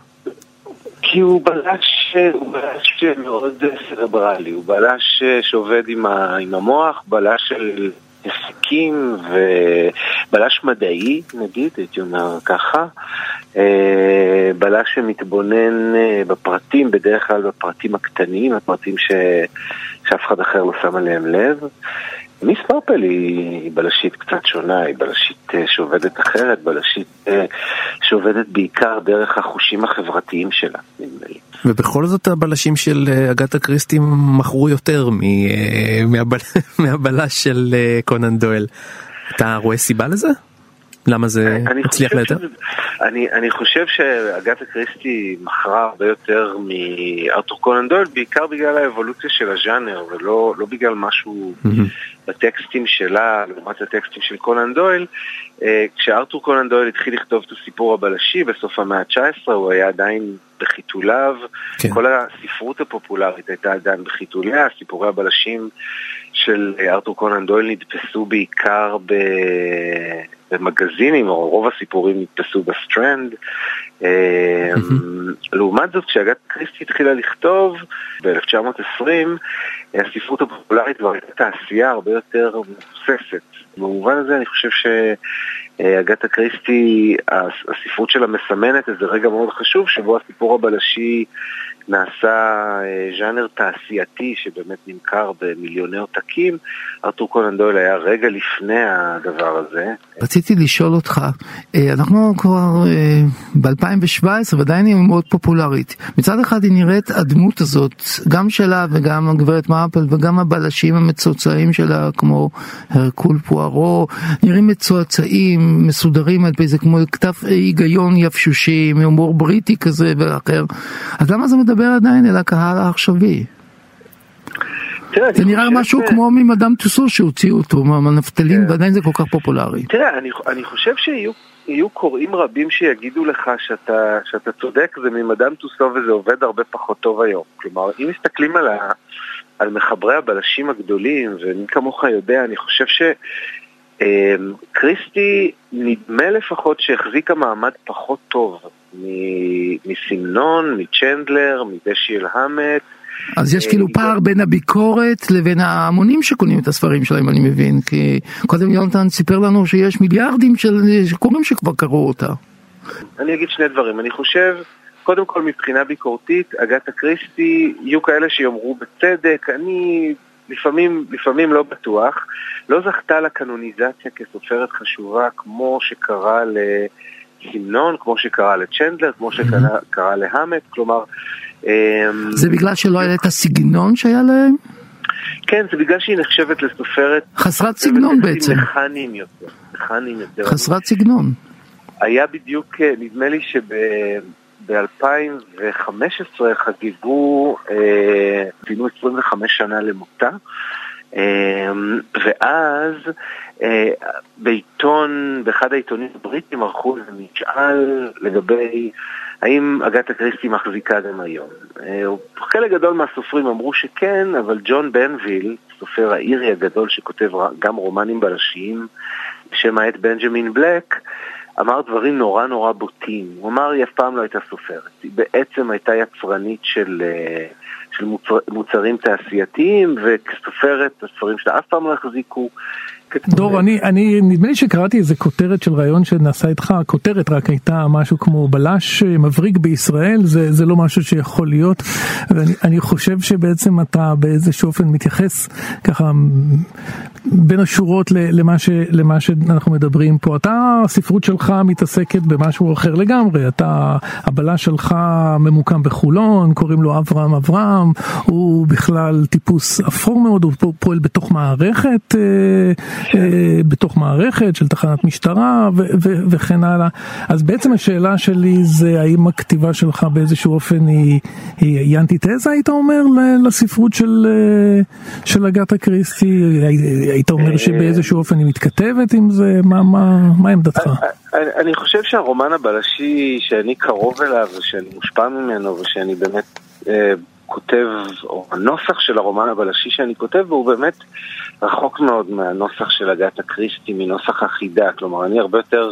[SPEAKER 5] כי הוא בלש, הוא בלש מאוד סרברלי, הוא בלש שעובד עם, ה, עם המוח, בלש של היסקים ובלש מדעי, נגיד, הייתי אומר ככה. אה, בלש שמתבונן אה, בפרטים, בדרך כלל בפרטים הקטנים, הפרטים ש, שאף אחד אחר לא שם עליהם לב. מיס פרפל היא בלשית קצת שונה, היא בלשית אה, שעובדת אחרת, בלשית אה, שעובדת בעיקר דרך החושים החברתיים שלה, נדמה לי.
[SPEAKER 2] ובכל זאת הבלשים של אה, אגתה קריסטי מכרו יותר. מהבלש של קונן דואל. אתה רואה סיבה לזה? למה זה
[SPEAKER 5] אני
[SPEAKER 2] הצליח ליותר?
[SPEAKER 5] אני, אני חושב שאגתה קריסטי מכרה הרבה יותר מארתור קונן דויל, בעיקר בגלל האבולוציה של הז'אנר, ולא לא בגלל משהו בטקסטים שלה, לעומת הטקסטים של קונן דויל. אה, כשארתור קונן דויל התחיל לכתוב את הסיפור הבלשי בסוף המאה ה-19, הוא היה עדיין בחיתוליו.
[SPEAKER 2] כן.
[SPEAKER 5] כל הספרות הפופולרית הייתה עדיין בחיתוליה, סיפורי הבלשים של ארתור קונן דויל נדפסו בעיקר ב... במגזינים, או רוב הסיפורים נדפסו ב Strand. אה, לעומת זאת, כשאגתה קריסטי התחילה לכתוב ב-1920, הספרות הפופולרית כבר הייתה תעשייה הרבה יותר מבוססת. במובן הזה אני חושב שאגתה קריסטי, הספרות שלה מסמנת איזה רגע מאוד חשוב, שבו הסיפור הבלשי נעשה אה, ז'אנר תעשייתי שבאמת נמכר במיליוני עותקים. ארתור קונן דויל היה רגע לפני הדבר הזה.
[SPEAKER 3] רציתי לשאול אותך, אה, אנחנו כבר אה, ב-2017 ועדיין היא מאוד פופולרית. מצד אחד היא נראית הדמות הזאת, גם שלה וגם הגברת מאפל וגם הבלשים המצועצעים שלה כמו הרקול פוארו, נראים מצועצעים, מסודרים על פי זה כמו כתב היגיון יפשושי, מהומור בריטי כזה ואחר. אז למה זה מדבר עדיין אל הקהל העכשווי? זה נראה משהו כמו ממדאם טוסו שהוציאו אותו מהנפטלין
[SPEAKER 5] כן.
[SPEAKER 3] ועדיין זה כל כך פופולרי.
[SPEAKER 5] תראה, אני, חושב שיהיו יהיו קוראים רבים שיגידו לך שאתה, צודק, זה ממדאם טוסו וזה עובד הרבה פחות טוב היום. כלומר, אם מסתכלים על, ה, על מחברי הבלשים הגדולים, ומי כמוך יודע, אני חושב ש... אמ, קריסטי נדמה לפחות שהחזיקה מעמד פחות טוב מסמנון, מצ'נדלר, מדשיאל המט.
[SPEAKER 3] אז יש
[SPEAKER 5] אה,
[SPEAKER 3] כאילו פער בין הביקורת לבין ההמונים שקונים את הספרים שלהם אני מבין כי קודם יונתן סיפר לנו שיש מיליארדים של קוראים שכבר קראו אותה.
[SPEAKER 5] אני אגיד שני דברים. אני חושב, קודם כל מבחינה ביקורתית, אגתה קריסטי, יהיו כאלה שיאמרו בצדק, אני לפעמים, לפעמים לא בטוח, לא זכתה לקנוניזציה כסופרת חשובה כמו שקרה לסמנון, כמו שקרה לצ'נדלר, כמו שקרה להמט, כלומר... אמ,
[SPEAKER 3] זה בגלל שלא היה את הסגנון שהיה להם?
[SPEAKER 5] כן, זה בגלל שהיא נחשבת לסופרת...
[SPEAKER 3] חסרת סגנון בעצם.
[SPEAKER 5] מכניים יותר. מכניים יותר.
[SPEAKER 3] חסרת סגנון.
[SPEAKER 5] היה בדיוק, אה, נדמה לי שב-2015 חגגו, אה, ציינו 25 שנה למותה, אה, ואז אה, בעיתון, באחד העיתונים הבריטים ערכו איזה משאל לגבי האם אגתה קריסטי מחזיקה גם היום. אה, חלק גדול מהסופרים אמרו שכן, אבל ג'ון בנביל, סופר האירי הגדול שכותב גם רומנים בלשיים, בשם העט בנג'מין בלק, אמר דברים נורא נורא בוטים. הוא אמר, היא אף פעם לא הייתה סופרת. היא בעצם הייתה יצרנית של, אה, של מוצר, מוצרים תעשייתיים, וכסופרת, הספרים שלה אף פעם לא החזיקו.
[SPEAKER 4] דור, אני, אני, נדמה לי שקראתי איזה כותרת של ראיון שנעשה איתך, הכותרת רק הייתה משהו כמו בלש אה, מבריק בישראל, זה, זה לא משהו שיכול להיות, ואני אני חושב שבעצם אתה באיזשהו אופן מתייחס ככה בין השורות למה, ש, למה שאנחנו מדברים פה. אתה, הספרות שלך מתעסקת במשהו אחר לגמרי, אתה, הבלש שלך ממוקם בחולון, קוראים לו אברהם אברהם, הוא בכלל טיפוס אפור מאוד, הוא פועל בתוך מערכת. אה, אה, בתוך מערכת של תחנת משטרה ו- ו- וכן הלאה. אז בעצם השאלה שלי זה האם הכתיבה שלך באיזשהו אופן היא, היא, היא אנטיתזה היית אומר לספרות של, אה, של אגתה קריסטי? היית אומר שבאיזשהו אופן היא מתכתבת עם זה? מה, מה, מה עמדתך?
[SPEAKER 5] אני, אני חושב שהרומן הבלשי שאני קרוב אליו ושאני מושפע ממנו ושאני באמת אה, כותב, או הנוסח של הרומן הבלשי שאני כותב בו הוא באמת רחוק מאוד מהנוסח של אגתה קריסטי, מנוסח אחידה. כלומר, אני הרבה יותר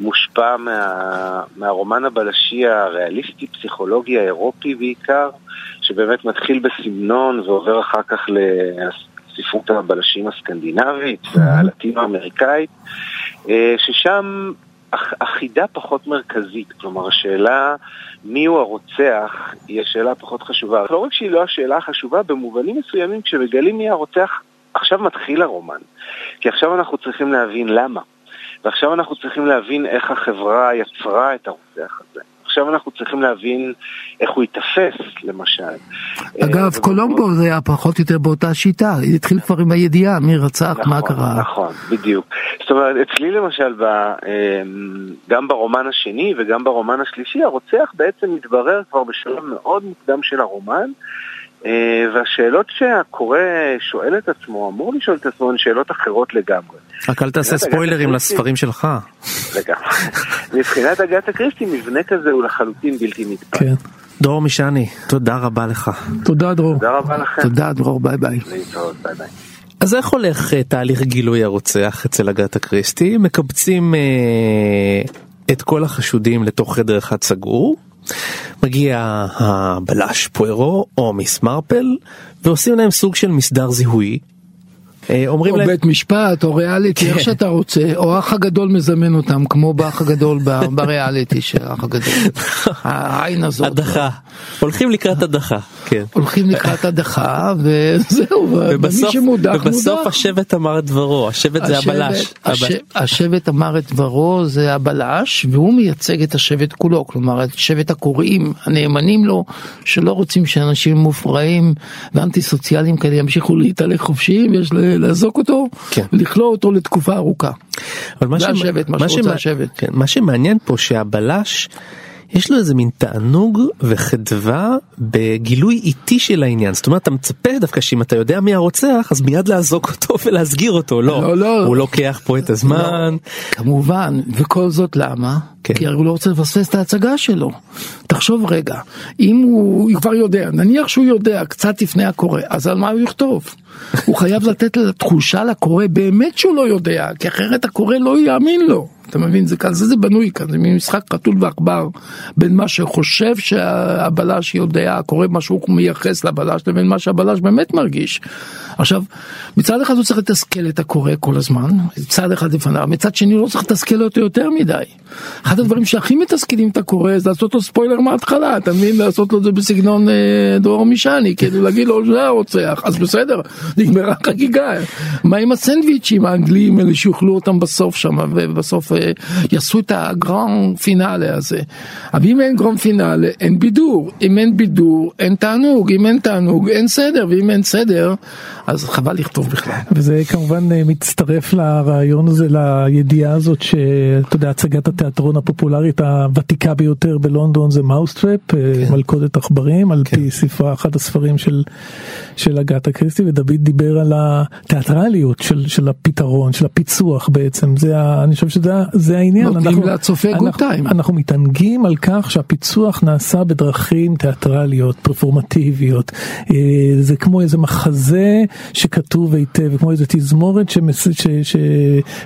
[SPEAKER 5] מושפע מה, מהרומן הבלשי הריאליסטי, פסיכולוגי, האירופי בעיקר, שבאמת מתחיל בסמנון ועובר אחר כך לספרות הבלשים הסקנדינבית והלטינו-אמריקאית, אה, ששם אחידה פחות מרכזית, כלומר השאלה מיהו הרוצח היא השאלה הפחות חשובה. לא רק שהיא לא השאלה החשובה, במובנים מסוימים כשמגלים מי הרוצח, עכשיו מתחיל הרומן. כי עכשיו אנחנו צריכים להבין למה. ועכשיו אנחנו צריכים להבין איך החברה יצרה את הרוצח הזה. עכשיו אנחנו צריכים להבין איך הוא ייתפס, למשל.
[SPEAKER 3] אגב, קולומבו זה היה פחות או יותר באותה שיטה, התחיל כבר עם הידיעה, מי רצח,
[SPEAKER 5] נכון,
[SPEAKER 3] מה קרה.
[SPEAKER 5] נכון, בדיוק. זאת אומרת, אצלי למשל, ב, גם ברומן השני וגם ברומן השלישי, הרוצח בעצם מתברר כבר בשלב מאוד מוקדם של הרומן, והשאלות שהקורא שואל את עצמו, אמור לשאול את עצמו, הן שאלות אחרות לגמרי.
[SPEAKER 2] רק אל תעשה ספוילרים לספרים שלך.
[SPEAKER 5] לגמרי. מבחינת אגתה קריסטי, מבנה כזה הוא לחלוטין בלתי נתפס.
[SPEAKER 4] כן.
[SPEAKER 2] דרור משעני, תודה רבה לך.
[SPEAKER 4] תודה דרור.
[SPEAKER 5] תודה רבה לכם.
[SPEAKER 3] תודה דרור, ביי ביי.
[SPEAKER 5] להתראות, ביי ביי.
[SPEAKER 2] אז איך הולך אה, תהליך גילוי הרוצח אצל אגתה קריסטי? מקבצים אה, את כל החשודים לתוך חדר אחד סגור, מגיע הבלש פוארו או מיס מרפל ועושים להם סוג של מסדר זיהוי. אה, אומרים
[SPEAKER 3] או
[SPEAKER 2] להם,
[SPEAKER 3] בית משפט, או ריאליטי,
[SPEAKER 2] כן.
[SPEAKER 3] איך שאתה רוצה, או האח הגדול מזמן אותם, כמו באח הגדול בריאליטי של האח הגדול. העין הזאת.
[SPEAKER 2] הדחה, הולכים לקראת הדחה, כן.
[SPEAKER 3] הולכים לקראת הדחה, וזהו, ומי
[SPEAKER 2] ובסוף,
[SPEAKER 3] שמודח,
[SPEAKER 2] ובסוף
[SPEAKER 3] מודח.
[SPEAKER 2] השבט אמר את דברו, השבט זה הבלש.
[SPEAKER 3] הש-
[SPEAKER 2] הבל-
[SPEAKER 3] השבט אמר את דברו זה הבלש והוא מייצג את השבט כולו כלומר את שבט הקוראים הנאמנים לו שלא רוצים שאנשים מופרעים ואנטי סוציאליים כאלה ימשיכו להתהלך חופשי ויש ל- לאזוק אותו
[SPEAKER 2] כן.
[SPEAKER 3] ולכלוא אותו לתקופה ארוכה.
[SPEAKER 2] אבל מה שמ-
[SPEAKER 3] השבט, מה
[SPEAKER 2] מה שמע-
[SPEAKER 3] השבט.
[SPEAKER 2] כן, מה שמעניין פה שהבלש יש לו איזה מין תענוג וחדווה בגילוי איטי של העניין זאת אומרת אתה מצפה דווקא שאם אתה יודע מי הרוצח אז מיד לאזוק אותו ולהסגיר אותו לא,
[SPEAKER 3] לא, לא.
[SPEAKER 2] הוא לוקח פה את הזמן
[SPEAKER 3] כמובן וכל זאת למה?
[SPEAKER 2] כן.
[SPEAKER 3] כי הוא לא רוצה לפספס את ההצגה שלו. תחשוב רגע אם הוא כבר יודע נניח שהוא יודע קצת לפני הקורא אז על מה הוא יכתוב? הוא חייב לתת לתחושה לקורא באמת שהוא לא יודע כי אחרת הקורא לא יאמין לו. אתה מבין זה כזה זה בנוי כאן זה משחק חתול ועכבר בין מה שחושב שהבלש יודע הקורא מה שהוא מייחס לבלש לבין מה שהבלש באמת מרגיש. עכשיו מצד אחד הוא צריך לתסכל את הקורא כל הזמן מצד אחד לפניו מצד שני הוא לא צריך לתסכל אותו יותר מדי. אחד הדברים שהכי מתסכלים את הקורא זה לעשות לו ספוילר מההתחלה אתה מבין לעשות לו את זה בסגנון אה, דרור משעני כאילו להגיד לו זה הרוצח אז בסדר נגמרה חגיגה מה עם הסנדוויצ'ים האנגליים האלה שיאכלו אותם בסוף שם ובסוף אה, יעשו את ה grand finale הזה. אבל אם אין grand finale אין בידור. אם אין בידור אין תענוג. אם אין תענוג אין סדר. ואם אין סדר אז חבל לכתוב בכלל.
[SPEAKER 4] וזה כמובן אה, מצטרף לרעיון הזה, לידיעה הזאת שאתה יודע, הצגת התיאטרון הפופולרית הוותיקה ביותר בלונדון זה Mousetrap, כן. מלכודת עכברים, על פי ספרה, אחד הספרים של, של אגתה קריסטי, ודוד דיבר על התיאטרליות של, של הפתרון, של הפיצוח בעצם, זה, ה- אני חושב שזה זה העניין.
[SPEAKER 3] נותנים לצופה good
[SPEAKER 4] אנחנו. אנחנו מתענגים על כך שהפיצוח נעשה בדרכים תיאטרליות, פרפורמטיביות, אה, זה כמו איזה מחזה שכתוב היטב, כמו איזה תזמורת שמס, ש,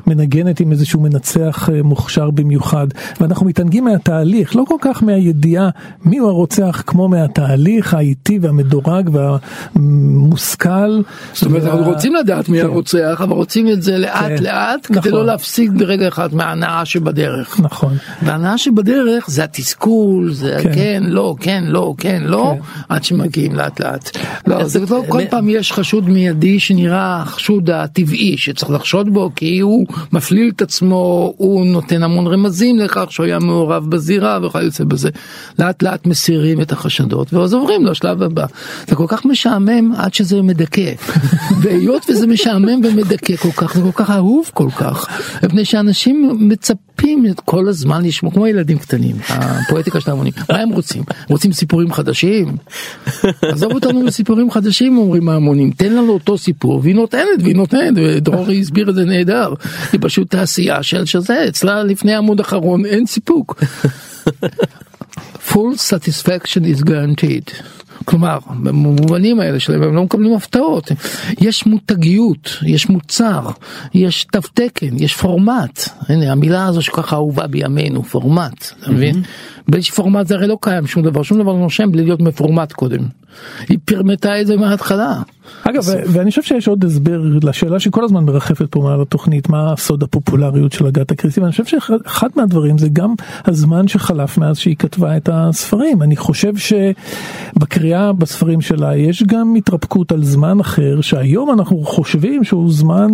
[SPEAKER 4] שמנגנת עם איזשהו מנצח אה, מוכשר במיוחד, ואנחנו מתענגים מהתהליך, לא כל כך מהידיעה מיהו הרוצח, כמו מהתהליך האיטי והמדורג והמושכל.
[SPEAKER 3] זאת אומרת אנחנו רוצים לדעת מי
[SPEAKER 4] כן.
[SPEAKER 3] הרוצח אבל רוצים את זה לאט
[SPEAKER 4] כן.
[SPEAKER 3] לאט כדי
[SPEAKER 4] נכון.
[SPEAKER 3] לא להפסיק ברגע אחד מההנאה שבדרך.
[SPEAKER 4] נכון.
[SPEAKER 3] וההנאה שבדרך זה התסכול זה
[SPEAKER 4] כן.
[SPEAKER 3] כן לא כן לא כן לא
[SPEAKER 4] כן.
[SPEAKER 3] עד שמגיעים לאט לאט. לא זה לא כל
[SPEAKER 2] מ-
[SPEAKER 3] פעם יש חשוד מיידי שנראה החשוד הטבעי שצריך לחשוד בו כי הוא מפליל את עצמו הוא נותן המון רמזים לכך שהוא היה מעורב בזירה וכיוצא בזה. לאט לאט מסירים את החשדות ואז עוברים לשלב הבא. זה כל כך משעמם עד שזה מדכא. והיות וזה משעמם ומדכא כל כך זה כל כך אהוב כל כך מפני שאנשים מצפים כל הזמן לשמוע כמו ילדים קטנים הפואטיקה של ההמונים מה הם רוצים רוצים סיפורים חדשים עזוב אותנו בסיפורים חדשים אומרים ההמונים תן לנו אותו סיפור והיא נותנת והיא נותנת ודרורי הסביר את זה נהדר היא פשוט תעשייה של שזה אצלה לפני עמוד אחרון אין סיפוק. full satisfaction is guaranteed. כלומר, במובנים האלה שלהם הם לא מקבלים הפתעות. יש מותגיות, יש מוצר, יש תו תקן, יש פורמט. הנה המילה הזו שככה אהובה בימינו, פורמט, אתה מבין? בלי שפורמט זה הרי לא קיים שום דבר, שום דבר לא נושם בלי להיות מפורמט קודם. היא פרמטה את זה מההתחלה.
[SPEAKER 4] אגב, ו- ואני חושב שיש עוד הסבר לשאלה שכל הזמן מרחפת פה מעל התוכנית, מה סוד הפופולריות של אגתה קריסטי, ואני חושב שאחד מהדברים זה גם הזמן שחלף מאז שהיא כתבה את הספרים. אני חושב שבקריאה בספרים שלה יש גם התרפקות על זמן אחר, שהיום אנחנו חושבים שהוא זמן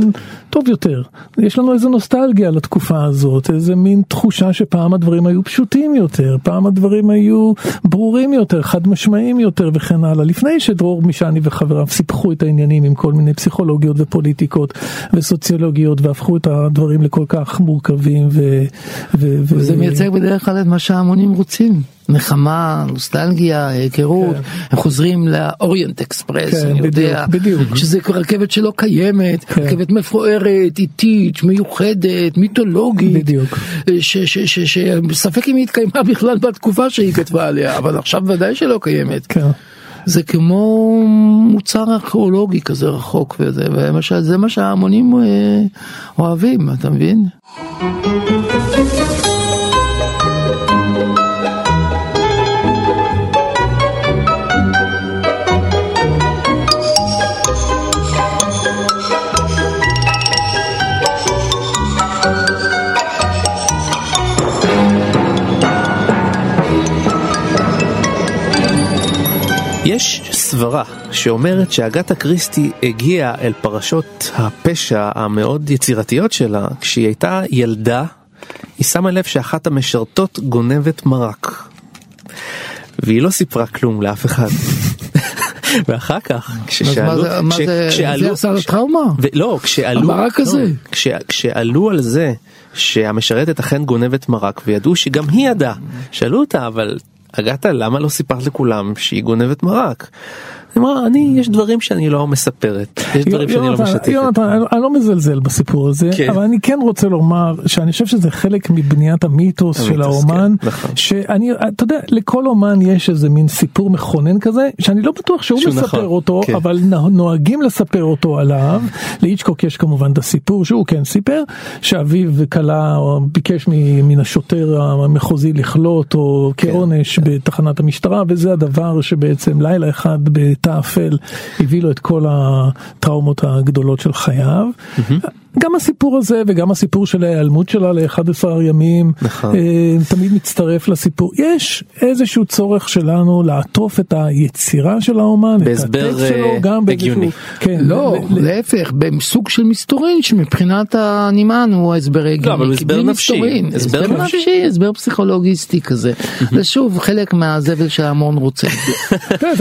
[SPEAKER 4] טוב יותר. יש לנו איזה נוסטלגיה לתקופה הזאת, איזה מין תחושה שפעם הדברים היו פשוטים יותר, פעם הדברים היו ברורים יותר, חד משמעיים יותר וכן הלאה. לפני שדרור מישני וחבריו סיפחו את העניינים עם כל מיני פסיכולוגיות ופוליטיקות וסוציולוגיות והפכו את הדברים לכל כך מורכבים ו... ו... ו-
[SPEAKER 3] וזה מייצג בדרך כלל את מה שההמונים רוצים. נחמה, נוסטלגיה, היכרות, הם חוזרים לאוריינט אקספרס,
[SPEAKER 4] כן,
[SPEAKER 3] אני
[SPEAKER 4] בדיוק,
[SPEAKER 3] יודע,
[SPEAKER 4] בדיוק.
[SPEAKER 3] שזה רכבת שלא קיימת,
[SPEAKER 4] כן.
[SPEAKER 3] רכבת מפוארת, איטית, מיוחדת, מיתולוגית,
[SPEAKER 4] בדיוק.
[SPEAKER 3] שספק אם היא התקיימה בכלל בתקופה שהיא כתבה עליה, אבל עכשיו ודאי שלא קיימת.
[SPEAKER 4] כן.
[SPEAKER 3] זה כמו מוצר ארכיאולוגי כזה רחוק וזה, וזה מה שההמונים אה, אוהבים, אתה מבין?
[SPEAKER 2] סברה שאומרת שאגתה קריסטי הגיעה אל פרשות הפשע המאוד יצירתיות שלה כשהיא הייתה ילדה, היא שמה לב שאחת המשרתות גונבת מרק. והיא לא סיפרה כלום לאף אחד. ואחר כך כששאלו,
[SPEAKER 3] מה זה, מה זה,
[SPEAKER 2] כשאלו,
[SPEAKER 3] עשה לה טראומה?
[SPEAKER 2] לא, כשעלו,
[SPEAKER 3] המרק הזה?
[SPEAKER 2] לא, כש, כשעלו על זה שהמשרתת אכן גונבת מרק וידעו שגם היא ידעה, שאלו אותה אבל אגתה למה לא סיפרת לכולם שהיא גונבת מרק? היא אמרה אני יש דברים שאני לא מספרת, יש דברים שאני לא משתפת.
[SPEAKER 4] יונתן, אני- לא מזלזל בסיפור הזה,
[SPEAKER 2] כן.
[SPEAKER 4] אבל אני כן רוצה לומר שאני חושב שזה חלק מבניית המיתוס של האומן,
[SPEAKER 2] כן, נכון.
[SPEAKER 4] שאני, אתה יודע, לכל אומן יש איזה מין סיפור מכונן כזה, שאני לא בטוח שהוא מספר
[SPEAKER 2] נכון,
[SPEAKER 4] אותו,
[SPEAKER 2] כן.
[SPEAKER 4] אבל נוהגים לספר אותו עליו. לאיצ'קוק יש כמובן את הסיפור שהוא כן סיפר, שאביו כלה או ביקש מן השוטר המחוזי לכלוא אותו. כעונש בתחנת המשטרה, וזה הדבר שבעצם לילה אחד בתא אפל הביא לו את כל הטראומות הגדולות של חייו. גם הסיפור הזה וגם הסיפור של ההיעלמות שלה ל-11 ימים
[SPEAKER 2] נכון.
[SPEAKER 4] אה, תמיד מצטרף לסיפור. יש איזשהו צורך שלנו לעטוף את היצירה של האומן, את הטקסט שלו,
[SPEAKER 2] אה,
[SPEAKER 4] גם באיזשהו-. כן,
[SPEAKER 3] לא,
[SPEAKER 4] ל-
[SPEAKER 3] להפך, בסוג של מסתורין שמבחינת הנמען הוא ההסבר הגיוני.
[SPEAKER 2] אבל הוא
[SPEAKER 3] כי
[SPEAKER 2] הסבר נפשי,
[SPEAKER 3] מסתורין,
[SPEAKER 2] הסבר נפשי.
[SPEAKER 3] הסבר פסיכולוגיסטי כזה. זה שוב חלק מהזבל שההמון רוצה.
[SPEAKER 4] כן,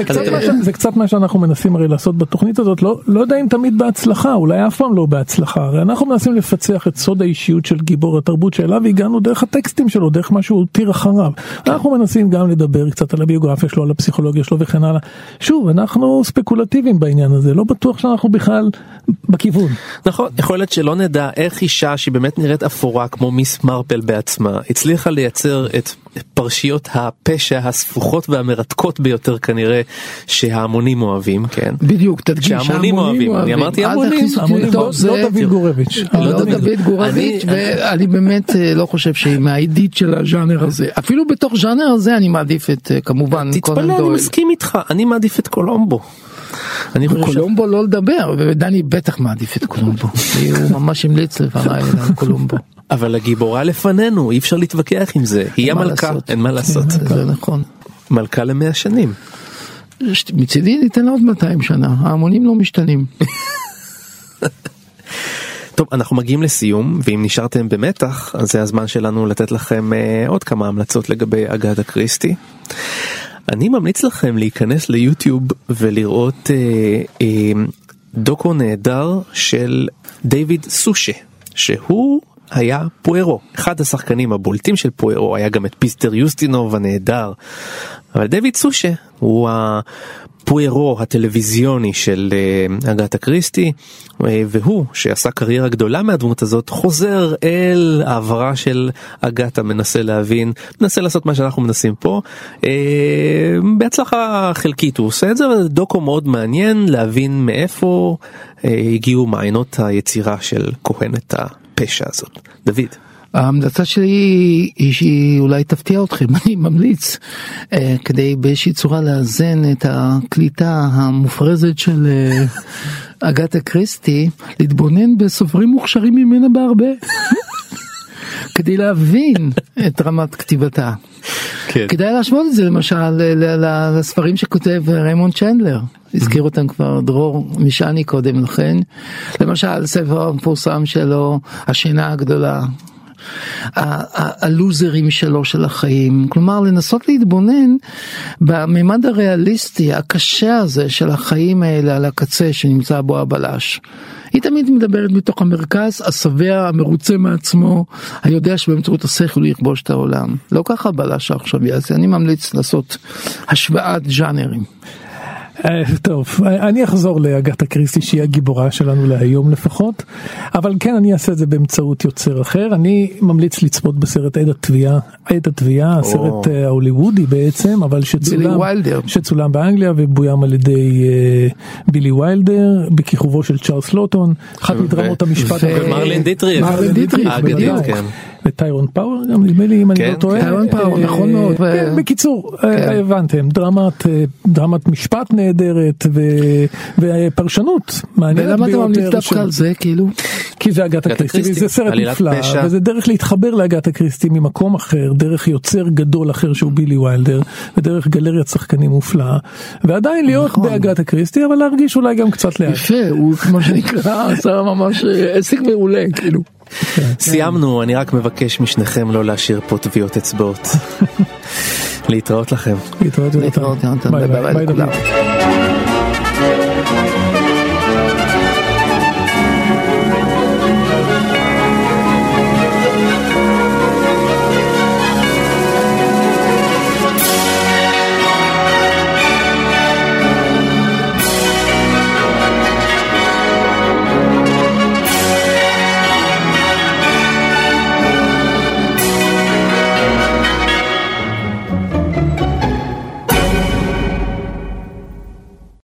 [SPEAKER 4] זה, קצת קצת מה שאנחנו מנסים הרי לעשות בתוכנית הזאת, לא, לא יודע אם תמיד בהצלחה, אולי אף פעם לא בהצלחה, הרי אנחנו מנסים לפצח את סוד האישיות של גיבור התרבות שאליו הגענו דרך הטקסטים שלו, דרך מה שהוא הותיר אחריו. אנחנו מנסים גם לדבר קצת על הביוגרפיה שלו, על הפסיכולוגיה שלו וכן הלאה. שוב, אנחנו ספקולטיביים בעניין הזה, לא בטוח שאנחנו בכלל בכיוון.
[SPEAKER 2] נכון, יכול להיות שלא נדע איך אישה שהיא באמת נראית אפורה כמו מיס מרפל בעצמה, הצליחה לייצר את פרשיות הפשע הספוחות והמרתקות ביותר כנראה שההמונים אוהבים, כן?
[SPEAKER 3] בדיוק, תדגיש,
[SPEAKER 2] שההמונים אוהבים, אני אמרתי המונים,
[SPEAKER 4] לא
[SPEAKER 3] זה.
[SPEAKER 4] לא דוד גורביץ'.
[SPEAKER 2] לא
[SPEAKER 3] לא
[SPEAKER 2] דוד.
[SPEAKER 3] גורביץ',
[SPEAKER 2] אני-
[SPEAKER 3] ואני באמת אה, לא חושב שהיא מהעידית של הז'אנר הזה. אפילו בתוך ז'אנר הזה אני מעדיף את אה, כמובן
[SPEAKER 2] תתפלא,
[SPEAKER 3] קונן
[SPEAKER 2] אני
[SPEAKER 3] דויל.
[SPEAKER 2] מסכים איתך, אני מעדיף את קולומבו. אני חושב.
[SPEAKER 3] קולומבו לא לדבר, ודני בטח מעדיף את קולומבו. הוא ממש המליץ לפניי על קולומבו.
[SPEAKER 2] אבל הגיבורה לפנינו, אי אפשר להתווכח עם זה, היא המלכה? אין מה לעשות.
[SPEAKER 3] זה נכון.
[SPEAKER 2] מלכה למאה שנים.
[SPEAKER 3] מצידי ניתן לה עוד 200 שנה, ההמונים לא משתנים.
[SPEAKER 2] טוב, אנחנו מגיעים לסיום, ואם נשארתם במתח, אז זה הזמן שלנו לתת לכם אה, עוד כמה המלצות לגבי אגדה קריסטי. אני ממליץ לכם להיכנס ליוטיוב ולראות אה, אה, דוקו נהדר של דיוויד סושה, שהוא היה פוארו, אחד השחקנים הבולטים של פוארו, היה גם את פיסטר יוסטינוב הנהדר, אבל דיוויד סושה הוא הפוארו הטלוויזיוני של אה, אגתה קריסטי, אה, והוא שעשה קריירה גדולה מהדמות הזאת, חוזר אל העברה של אגתה, מנסה להבין, מנסה לעשות מה שאנחנו מנסים פה, אה, בהצלחה חלקית הוא עושה את זה, אבל דוקו מאוד מעניין להבין מאיפה הגיעו מעיינות היצירה של כהנת הפשע הזאת. דוד.
[SPEAKER 3] ההמלצה שלי היא, היא שהיא אולי תפתיע אתכם, אני ממליץ אה, כדי באיזושהי צורה לאזן את הקליטה המופרזת של אה, אגתה קריסטי, להתבונן בסופרים מוכשרים ממנה בהרבה. כדי להבין את רמת כתיבתה.
[SPEAKER 2] כן.
[SPEAKER 3] כדאי להשוות את זה למשל לספרים שכותב ריימונד צ'נדלר. הזכיר אותם כבר דרור משעני קודם לכן. למשל ספר המפורסם שלו השינה הגדולה. הלוזרים שלו של החיים כלומר לנסות להתבונן בממד הריאליסטי הקשה הזה של החיים האלה על הקצה שנמצא בו הבלש. היא תמיד מדברת מתוך המרכז השבע המרוצה מעצמו היודע שבאמצעות השכל הוא יכבוש את העולם לא ככה הבלש העכשווי אז אני ממליץ לעשות השוואת ז'אנרים.
[SPEAKER 4] אה, טוב, אני אחזור לאגתה קריסטי שהיא הגיבורה שלנו להיום לפחות, אבל כן אני אעשה את זה באמצעות יוצר אחר. אני ממליץ לצפות בסרט עד התביעה, עד התביעה, הסרט אה, ההוליוודי בעצם, אבל שצולם. שצולם באנגליה ובוים על ידי אה, בילי ויילדר, בכיכובו של צ'ארלס לוטון, אחת מדרמות המשפט.
[SPEAKER 2] ומרלין דיטריך. כן.
[SPEAKER 4] וטיירון פאוור גם נדמה לי אם אני
[SPEAKER 2] כן,
[SPEAKER 4] לא טועה.
[SPEAKER 3] טיירון פאוור,
[SPEAKER 4] אה,
[SPEAKER 3] נכון מאוד.
[SPEAKER 4] כן, בקיצור, אה, הבנתם, דרמת, אה, דרמת משפט נהדרת ו- ופרשנות מעניינת
[SPEAKER 3] ולמה אתה ממליץ
[SPEAKER 4] ביותר.
[SPEAKER 3] דווקא על זה כאילו?
[SPEAKER 4] כי זה אגתה
[SPEAKER 2] אגתה
[SPEAKER 4] קריסטי,
[SPEAKER 2] קריסטי,
[SPEAKER 4] וזה סרט נפלא. וזה דרך להתחבר לאגתה קריסטי ממקום אחר, דרך יוצר גדול אחר שהוא בילי ויילדר, ודרך גלריית שחקנים מופלאה, ועדיין להיות
[SPEAKER 3] נכון.
[SPEAKER 4] באגתה קריסטי, אבל להרגיש אולי גם קצת לאט.
[SPEAKER 3] יפה, הוא כמו שנקרא, עשה ממש עסק מעולה, כאילו.
[SPEAKER 2] סיימנו, אני רק מבקש משניכם לא להשאיר פה טביעות אצבעות. להתראות לכם.
[SPEAKER 4] להתראות.
[SPEAKER 3] להתראות. ביי ביי.